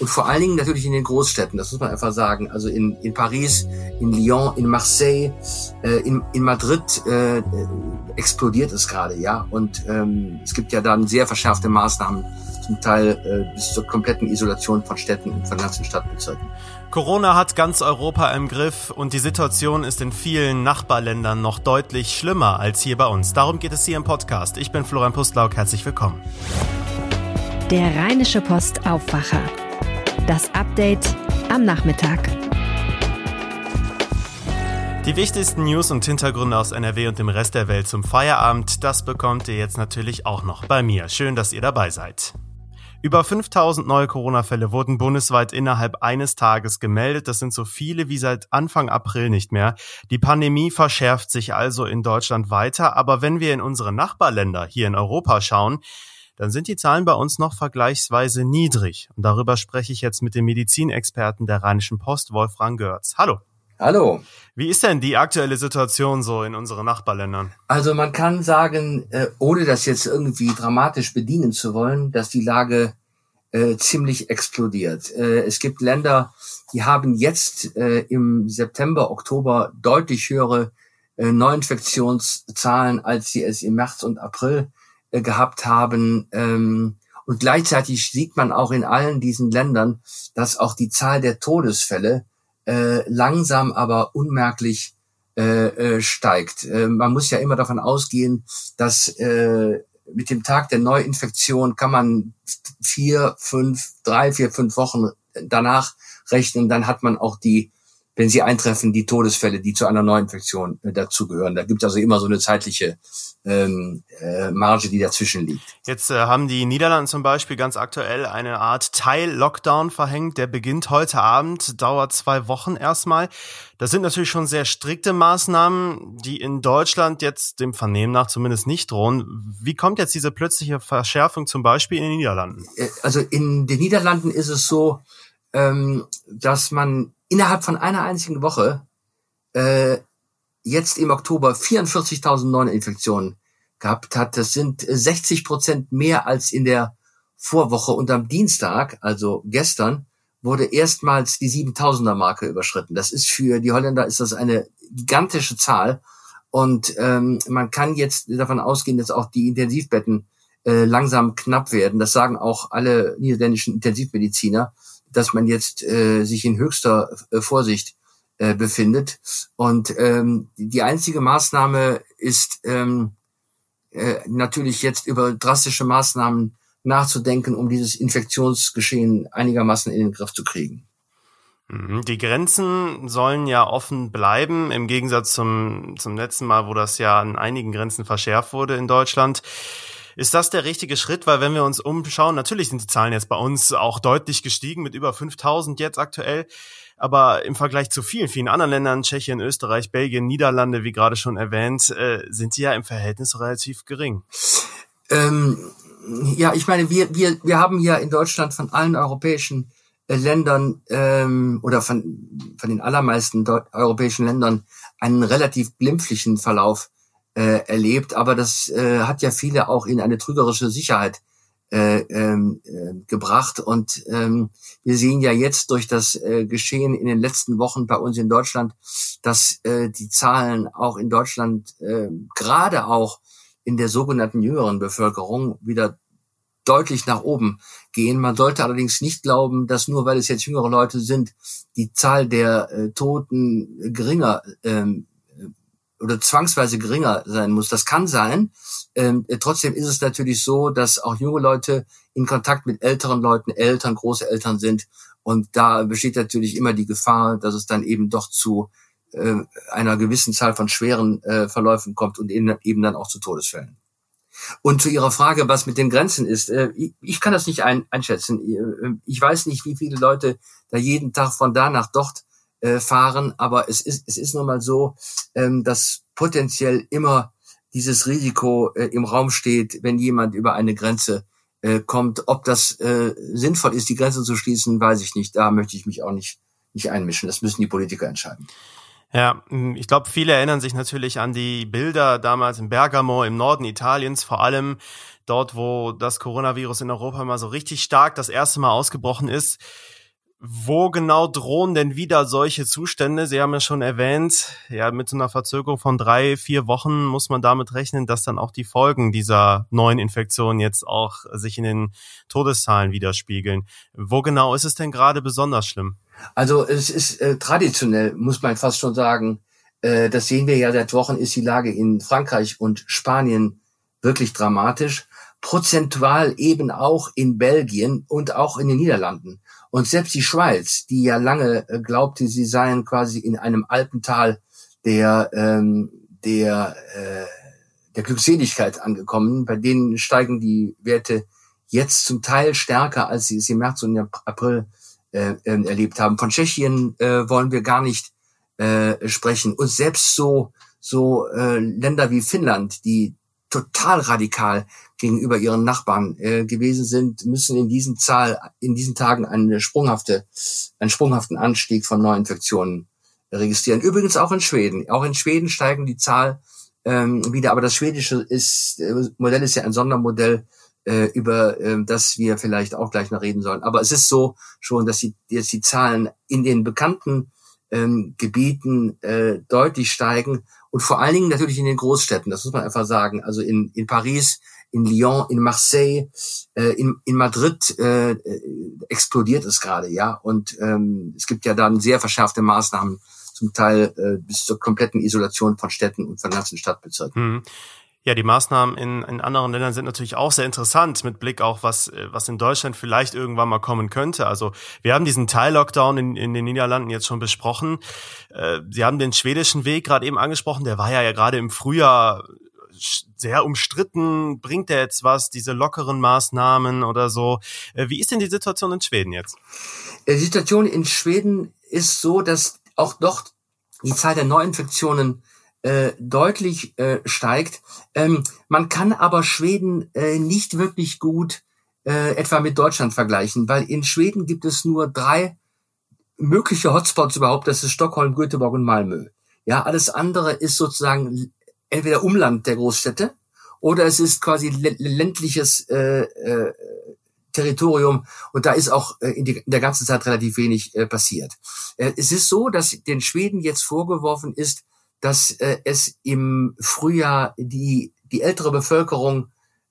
Und vor allen Dingen natürlich in den Großstädten, das muss man einfach sagen. Also in, in Paris, in Lyon, in Marseille, äh, in, in Madrid äh, explodiert es gerade, ja. Und ähm, es gibt ja dann sehr verschärfte Maßnahmen, zum Teil äh, bis zur kompletten Isolation von Städten und von ganzen Stadtbezirken. Corona hat ganz Europa im Griff und die Situation ist in vielen Nachbarländern noch deutlich schlimmer als hier bei uns. Darum geht es hier im Podcast. Ich bin Florian Pustlauk, herzlich willkommen. Der Rheinische Post Aufwacher. Das Update am Nachmittag. Die wichtigsten News und Hintergründe aus NRW und dem Rest der Welt zum Feierabend, das bekommt ihr jetzt natürlich auch noch bei mir. Schön, dass ihr dabei seid. Über 5000 neue Corona-Fälle wurden bundesweit innerhalb eines Tages gemeldet. Das sind so viele wie seit Anfang April nicht mehr. Die Pandemie verschärft sich also in Deutschland weiter. Aber wenn wir in unsere Nachbarländer hier in Europa schauen, dann sind die Zahlen bei uns noch vergleichsweise niedrig. Und darüber spreche ich jetzt mit dem Medizinexperten der Rheinischen Post, Wolfram Görz. Hallo. Hallo. Wie ist denn die aktuelle Situation so in unseren Nachbarländern? Also man kann sagen, äh, ohne das jetzt irgendwie dramatisch bedienen zu wollen, dass die Lage äh, ziemlich explodiert. Äh, es gibt Länder, die haben jetzt äh, im September, Oktober deutlich höhere äh, Neuinfektionszahlen, als sie es im März und April äh, gehabt haben. Ähm, und gleichzeitig sieht man auch in allen diesen Ländern, dass auch die Zahl der Todesfälle äh, langsam aber unmerklich äh, äh, steigt. Äh, man muss ja immer davon ausgehen, dass äh, mit dem Tag der Neuinfektion kann man vier, fünf, drei, vier, fünf Wochen danach rechnen. Dann hat man auch die wenn sie eintreffen, die Todesfälle, die zu einer Neuinfektion äh, dazugehören. Da gibt es also immer so eine zeitliche ähm, äh, Marge, die dazwischen liegt. Jetzt äh, haben die Niederlanden zum Beispiel ganz aktuell eine Art Teil-Lockdown verhängt. Der beginnt heute Abend, dauert zwei Wochen erstmal. Das sind natürlich schon sehr strikte Maßnahmen, die in Deutschland jetzt dem Vernehmen nach zumindest nicht drohen. Wie kommt jetzt diese plötzliche Verschärfung zum Beispiel in den Niederlanden? Äh, also in den Niederlanden ist es so, ähm, dass man innerhalb von einer einzigen Woche äh, jetzt im Oktober 44.000 neue Infektionen gehabt hat. Das sind 60 Prozent mehr als in der Vorwoche. Und am Dienstag, also gestern, wurde erstmals die 7000er Marke überschritten. Das ist für die Holländer ist das eine gigantische Zahl. Und ähm, man kann jetzt davon ausgehen, dass auch die Intensivbetten äh, langsam knapp werden. Das sagen auch alle niederländischen Intensivmediziner dass man jetzt äh, sich in höchster äh, Vorsicht äh, befindet. Und ähm, die einzige Maßnahme ist ähm, äh, natürlich jetzt über drastische Maßnahmen nachzudenken, um dieses Infektionsgeschehen einigermaßen in den Griff zu kriegen. Mhm. Die Grenzen sollen ja offen bleiben, im Gegensatz zum, zum letzten Mal, wo das ja an einigen Grenzen verschärft wurde in Deutschland. Ist das der richtige Schritt? Weil wenn wir uns umschauen, natürlich sind die Zahlen jetzt bei uns auch deutlich gestiegen mit über 5000 jetzt aktuell. Aber im Vergleich zu vielen, vielen anderen Ländern, Tschechien, Österreich, Belgien, Niederlande, wie gerade schon erwähnt, äh, sind sie ja im Verhältnis relativ gering. Ähm, ja, ich meine, wir, wir, wir haben ja in Deutschland von allen europäischen äh, Ländern ähm, oder von, von den allermeisten europäischen Ländern einen relativ glimpflichen Verlauf äh, erlebt, aber das äh, hat ja viele auch in eine trügerische Sicherheit äh, ähm, äh, gebracht. Und ähm, wir sehen ja jetzt durch das äh, Geschehen in den letzten Wochen bei uns in Deutschland, dass äh, die Zahlen auch in Deutschland äh, gerade auch in der sogenannten jüngeren Bevölkerung wieder deutlich nach oben gehen. Man sollte allerdings nicht glauben, dass nur weil es jetzt jüngere Leute sind, die Zahl der äh, Toten geringer ähm, oder zwangsweise geringer sein muss. Das kann sein. Ähm, trotzdem ist es natürlich so, dass auch junge Leute in Kontakt mit älteren Leuten, Eltern, Großeltern sind. Und da besteht natürlich immer die Gefahr, dass es dann eben doch zu äh, einer gewissen Zahl von schweren äh, Verläufen kommt und eben, eben dann auch zu Todesfällen. Und zu Ihrer Frage, was mit den Grenzen ist, äh, ich, ich, kann das nicht ein, einschätzen. Äh, ich weiß nicht, wie viele Leute da jeden Tag von da nach dort äh, fahren, aber es ist, es ist nun mal so, ähm, dass potenziell immer dieses Risiko äh, im Raum steht, wenn jemand über eine Grenze äh, kommt. Ob das äh, sinnvoll ist, die Grenze zu schließen, weiß ich nicht. Da möchte ich mich auch nicht, nicht einmischen. Das müssen die Politiker entscheiden. Ja, ich glaube, viele erinnern sich natürlich an die Bilder damals in Bergamo im Norden Italiens, vor allem dort, wo das Coronavirus in Europa mal so richtig stark das erste Mal ausgebrochen ist. Wo genau drohen denn wieder solche Zustände? Sie haben ja schon erwähnt, ja, mit so einer Verzögerung von drei, vier Wochen muss man damit rechnen, dass dann auch die Folgen dieser neuen Infektion jetzt auch sich in den Todeszahlen widerspiegeln. Wo genau ist es denn gerade besonders schlimm? Also es ist äh, traditionell, muss man fast schon sagen, äh, das sehen wir ja seit Wochen, ist die Lage in Frankreich und Spanien wirklich dramatisch. Prozentual eben auch in Belgien und auch in den Niederlanden. Und selbst die Schweiz, die ja lange äh, glaubte, sie seien quasi in einem Alpental der, ähm, der, äh, der Glückseligkeit angekommen, bei denen steigen die Werte jetzt zum Teil stärker, als sie es im März und im April äh, ähm, erlebt haben. Von Tschechien äh, wollen wir gar nicht äh, sprechen. Und selbst so, so äh, Länder wie Finnland, die total radikal gegenüber ihren Nachbarn äh, gewesen sind, müssen in diesen Zahl, in diesen Tagen eine sprunghafte, einen sprunghaften Anstieg von Neuinfektionen registrieren. Übrigens auch in Schweden. Auch in Schweden steigen die Zahl ähm, wieder, aber das schwedische ist, äh, Modell ist ja ein Sondermodell, äh, über äh, das wir vielleicht auch gleich noch reden sollen. Aber es ist so schon, dass die, jetzt die Zahlen in den bekannten ähm, Gebieten äh, deutlich steigen und vor allen Dingen natürlich in den Großstädten, das muss man einfach sagen. Also in, in Paris, in Lyon, in Marseille, äh, in, in Madrid äh, explodiert es gerade, ja. Und ähm, es gibt ja dann sehr verschärfte Maßnahmen, zum Teil äh, bis zur kompletten Isolation von Städten und von ganzen Stadtbezirken. Hm. Ja, die Maßnahmen in, in anderen Ländern sind natürlich auch sehr interessant mit Blick auch, was, äh, was in Deutschland vielleicht irgendwann mal kommen könnte. Also wir haben diesen Teil-Lockdown in, in den Niederlanden jetzt schon besprochen. Äh, Sie haben den schwedischen Weg gerade eben angesprochen. Der war ja, ja gerade im Frühjahr sehr umstritten. Bringt der jetzt was, diese lockeren Maßnahmen oder so? Äh, wie ist denn die Situation in Schweden jetzt? Die Situation in Schweden ist so, dass auch dort die Zahl der Neuinfektionen äh, deutlich äh, steigt. Ähm, man kann aber Schweden äh, nicht wirklich gut äh, etwa mit Deutschland vergleichen, weil in Schweden gibt es nur drei mögliche Hotspots überhaupt. Das ist Stockholm, Göteborg und Malmö. Ja, alles andere ist sozusagen entweder Umland der Großstädte oder es ist quasi ländliches äh, äh, Territorium und da ist auch äh, in, die, in der ganzen Zeit relativ wenig äh, passiert. Äh, es ist so, dass den Schweden jetzt vorgeworfen ist, dass äh, es im Frühjahr die, die ältere Bevölkerung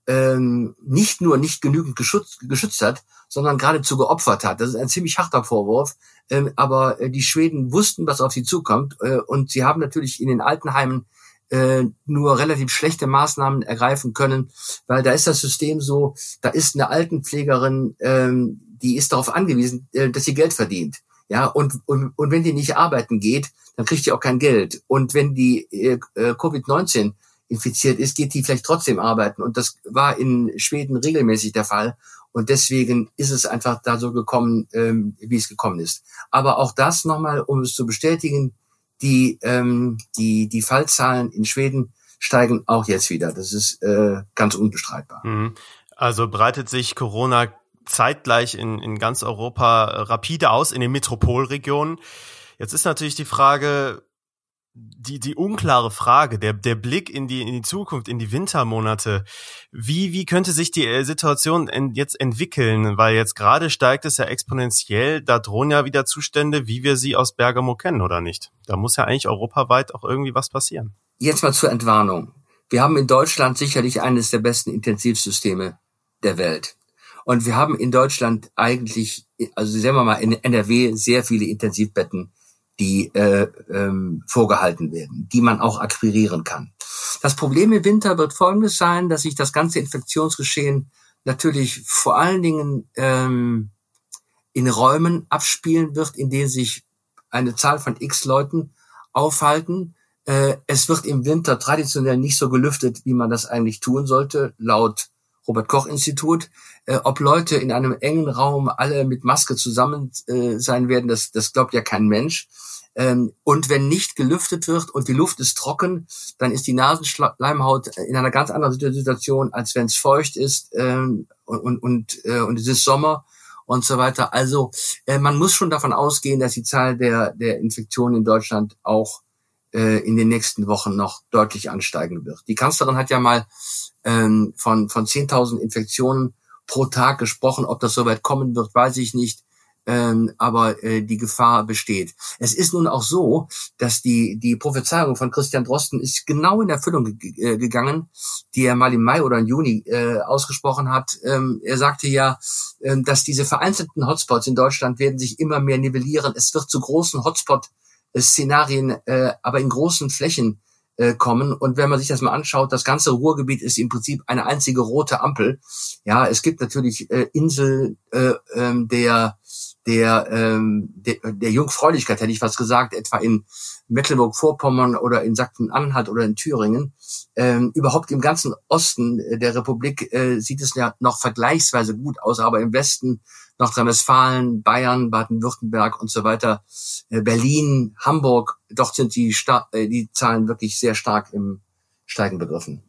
ähm, nicht nur nicht genügend geschützt, geschützt hat, sondern geradezu geopfert hat. Das ist ein ziemlich harter Vorwurf. Ähm, aber äh, die Schweden wussten, was auf sie zukommt. Äh, und sie haben natürlich in den Altenheimen äh, nur relativ schlechte Maßnahmen ergreifen können, weil da ist das System so, da ist eine Altenpflegerin, ähm, die ist darauf angewiesen, äh, dass sie Geld verdient. Ja, und, und, und wenn die nicht arbeiten geht, dann kriegt die auch kein Geld. Und wenn die äh, äh Covid-19 infiziert ist, geht die vielleicht trotzdem arbeiten. Und das war in Schweden regelmäßig der Fall. Und deswegen ist es einfach da so gekommen, ähm, wie es gekommen ist. Aber auch das nochmal, um es zu bestätigen, die, ähm, die, die Fallzahlen in Schweden steigen auch jetzt wieder. Das ist äh, ganz unbestreitbar. Mhm. Also breitet sich Corona zeitgleich in, in ganz Europa rapide aus, in den Metropolregionen. Jetzt ist natürlich die Frage, die, die unklare Frage, der, der Blick in die, in die Zukunft, in die Wintermonate. Wie, wie könnte sich die äh, Situation en, jetzt entwickeln? Weil jetzt gerade steigt es ja exponentiell. Da drohen ja wieder Zustände, wie wir sie aus Bergamo kennen, oder nicht? Da muss ja eigentlich europaweit auch irgendwie was passieren. Jetzt mal zur Entwarnung. Wir haben in Deutschland sicherlich eines der besten Intensivsysteme der Welt. Und wir haben in Deutschland eigentlich, also sagen wir mal in NRW, sehr viele Intensivbetten die äh, ähm, vorgehalten werden, die man auch akquirieren kann. Das Problem im Winter wird folgendes sein, dass sich das ganze Infektionsgeschehen natürlich vor allen Dingen ähm, in Räumen abspielen wird, in denen sich eine Zahl von x Leuten aufhalten. Äh, es wird im Winter traditionell nicht so gelüftet, wie man das eigentlich tun sollte, laut Robert Koch Institut. Äh, ob Leute in einem engen Raum alle mit Maske zusammen äh, sein werden, das, das glaubt ja kein Mensch. Ähm, und wenn nicht gelüftet wird und die Luft ist trocken, dann ist die Nasenschleimhaut in einer ganz anderen Situation, als wenn es feucht ist ähm, und, und, und, äh, und es ist Sommer und so weiter. Also äh, man muss schon davon ausgehen, dass die Zahl der, der Infektionen in Deutschland auch äh, in den nächsten Wochen noch deutlich ansteigen wird. Die Kanzlerin hat ja mal ähm, von, von 10.000 Infektionen pro Tag gesprochen. Ob das soweit kommen wird, weiß ich nicht ähm, aber äh, die Gefahr besteht. Es ist nun auch so, dass die, die Prophezeiung von Christian Drosten ist genau in Erfüllung ge äh, gegangen, die er mal im Mai oder im Juni äh, ausgesprochen hat. Ähm, er sagte ja, äh, dass diese vereinzelten Hotspots in Deutschland werden sich immer mehr nivellieren. Es wird zu großen Hotspot-Szenarien, äh, aber in großen Flächen äh, kommen. Und wenn man sich das mal anschaut, das ganze Ruhrgebiet ist im Prinzip eine einzige rote Ampel. Ja, es gibt natürlich äh, Insel äh, ähm, der der, ähm, der, der Jungfräulichkeit, hätte ich was gesagt, etwa in Mecklenburg-Vorpommern oder in Sachsen-Anhalt oder in Thüringen. Ähm, überhaupt im ganzen Osten der Republik äh, sieht es ja noch vergleichsweise gut aus, aber im Westen Nordrhein-Westfalen, Bayern, Baden-Württemberg und so weiter, äh, Berlin, Hamburg, dort sind die, Sta äh, die Zahlen wirklich sehr stark im Steigen begriffen.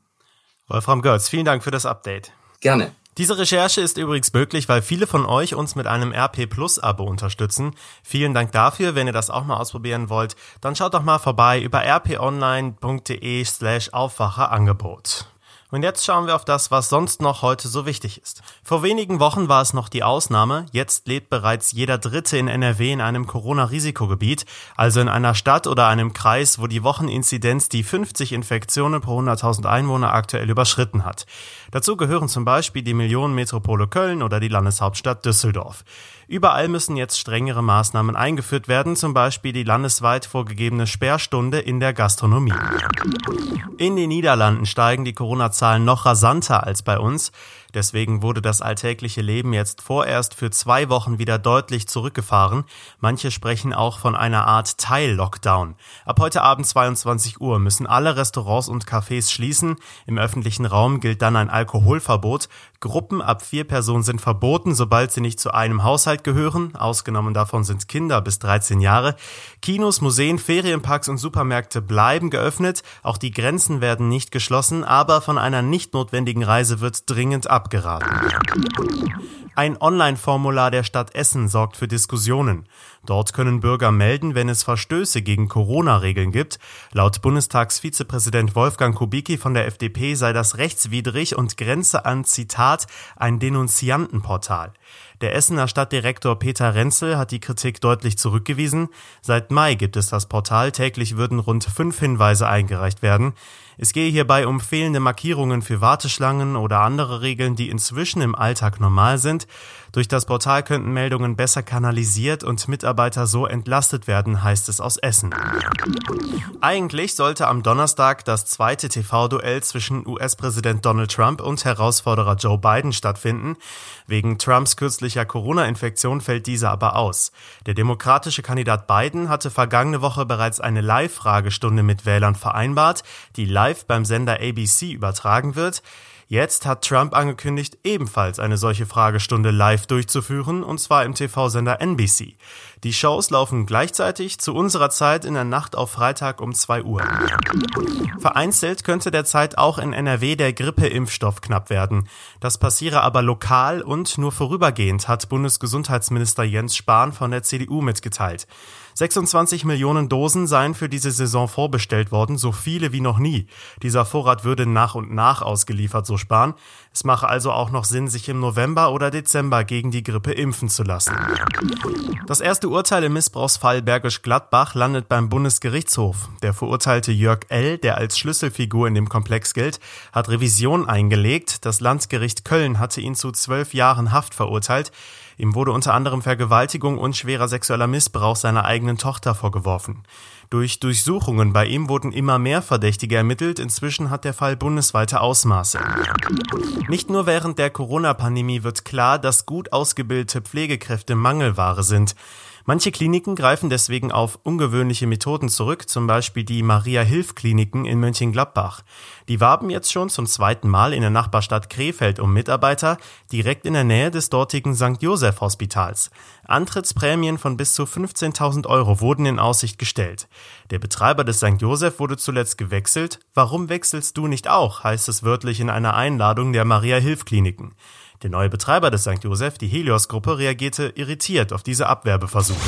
Wolfram Götz, vielen Dank für das Update. Gerne. Diese Recherche ist übrigens möglich, weil viele von euch uns mit einem RP Plus Abo unterstützen. Vielen Dank dafür. Wenn ihr das auch mal ausprobieren wollt, dann schaut doch mal vorbei über rponline.de slash Aufwacherangebot. Und jetzt schauen wir auf das, was sonst noch heute so wichtig ist. Vor wenigen Wochen war es noch die Ausnahme, jetzt lebt bereits jeder Dritte in NRW in einem Corona-Risikogebiet, also in einer Stadt oder einem Kreis, wo die Wocheninzidenz die 50 Infektionen pro 100.000 Einwohner aktuell überschritten hat. Dazu gehören zum Beispiel die Millionenmetropole Köln oder die Landeshauptstadt Düsseldorf. Überall müssen jetzt strengere Maßnahmen eingeführt werden, zum Beispiel die landesweit vorgegebene Sperrstunde in der Gastronomie. In den Niederlanden steigen die Corona-Zahlen noch rasanter als bei uns. Deswegen wurde das alltägliche Leben jetzt vorerst für zwei Wochen wieder deutlich zurückgefahren. Manche sprechen auch von einer Art Teil-Lockdown. Ab heute Abend 22 Uhr müssen alle Restaurants und Cafés schließen. Im öffentlichen Raum gilt dann ein Alkoholverbot. Gruppen ab vier Personen sind verboten, sobald sie nicht zu einem Haushalt gehören. Ausgenommen davon sind Kinder bis 13 Jahre. Kinos, Museen, Ferienparks und Supermärkte bleiben geöffnet. Auch die Grenzen werden nicht geschlossen, aber von einer nicht notwendigen Reise wird dringend abgeraten. Ein Online-Formular der Stadt Essen sorgt für Diskussionen. Dort können Bürger melden, wenn es Verstöße gegen Corona-Regeln gibt. Laut Bundestagsvizepräsident Wolfgang Kubicki von der FDP sei das rechtswidrig und grenze an Zitat ein Denunziantenportal. Der Essener Stadtdirektor Peter Renzel hat die Kritik deutlich zurückgewiesen. Seit Mai gibt es das Portal. Täglich würden rund fünf Hinweise eingereicht werden. Es gehe hierbei um fehlende Markierungen für Warteschlangen oder andere Regeln, die inzwischen im Alltag normal sind. Durch das Portal könnten Meldungen besser kanalisiert und Mitarbeiter so entlastet werden, heißt es aus Essen. Eigentlich sollte am Donnerstag das zweite TV-Duell zwischen US-Präsident Donald Trump und Herausforderer Joe Biden stattfinden. Wegen Trumps kürzlicher Corona-Infektion fällt dieser aber aus. Der demokratische Kandidat Biden hatte vergangene Woche bereits eine Live-Fragestunde mit Wählern vereinbart, die live live beim Sender ABC übertragen wird. Jetzt hat Trump angekündigt, ebenfalls eine solche Fragestunde live durchzuführen, und zwar im TV-Sender NBC. Die Shows laufen gleichzeitig zu unserer Zeit in der Nacht auf Freitag um 2 Uhr. Vereinzelt könnte derzeit auch in NRW der Grippeimpfstoff knapp werden. Das passiere aber lokal und nur vorübergehend, hat Bundesgesundheitsminister Jens Spahn von der CDU mitgeteilt. 26 Millionen Dosen seien für diese Saison vorbestellt worden, so viele wie noch nie. Dieser Vorrat würde nach und nach ausgeliefert, so Spahn. Es mache also auch noch Sinn, sich im November oder Dezember gegen die Grippe impfen zu lassen. Das erste Urteil im Missbrauchsfall Bergisch Gladbach landet beim Bundesgerichtshof. Der verurteilte Jörg L., der als Schlüsselfigur in dem Komplex gilt, hat Revision eingelegt. Das Landgericht Köln hatte ihn zu zwölf Jahren Haft verurteilt. Ihm wurde unter anderem Vergewaltigung und schwerer sexueller Missbrauch seiner eigenen Tochter vorgeworfen. Durch Durchsuchungen bei ihm wurden immer mehr Verdächtige ermittelt. Inzwischen hat der Fall bundesweite Ausmaße. Nicht nur während der Corona-Pandemie wird klar, dass gut ausgebildete Pflegekräfte Mangelware sind. Manche Kliniken greifen deswegen auf ungewöhnliche Methoden zurück, zum Beispiel die Maria-Hilf-Kliniken in Mönchengladbach. Die warben jetzt schon zum zweiten Mal in der Nachbarstadt Krefeld um Mitarbeiter, direkt in der Nähe des dortigen St. Joseph Hospitals. Antrittsprämien von bis zu 15.000 Euro wurden in Aussicht gestellt. Der Betreiber des St. Joseph wurde zuletzt gewechselt. Warum wechselst du nicht auch, heißt es wörtlich in einer Einladung der Maria-Hilf-Kliniken. Der neue Betreiber des St. Joseph, die Helios-Gruppe, reagierte irritiert auf diese Abwerbeversuche.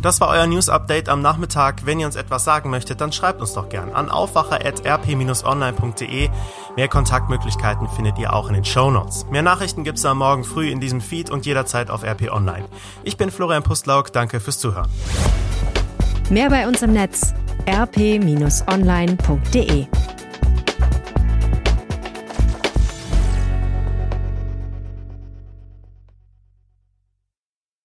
Das war euer News-Update am Nachmittag. Wenn ihr uns etwas sagen möchtet, dann schreibt uns doch gern an aufwacher.rp-online.de. Mehr Kontaktmöglichkeiten findet ihr auch in den Show Notes. Mehr Nachrichten gibt's am Morgen früh in diesem Feed und jederzeit auf RP Online. Ich bin Florian Pustlauk, danke fürs Zuhören. Mehr bei uns im Netz rp-online.de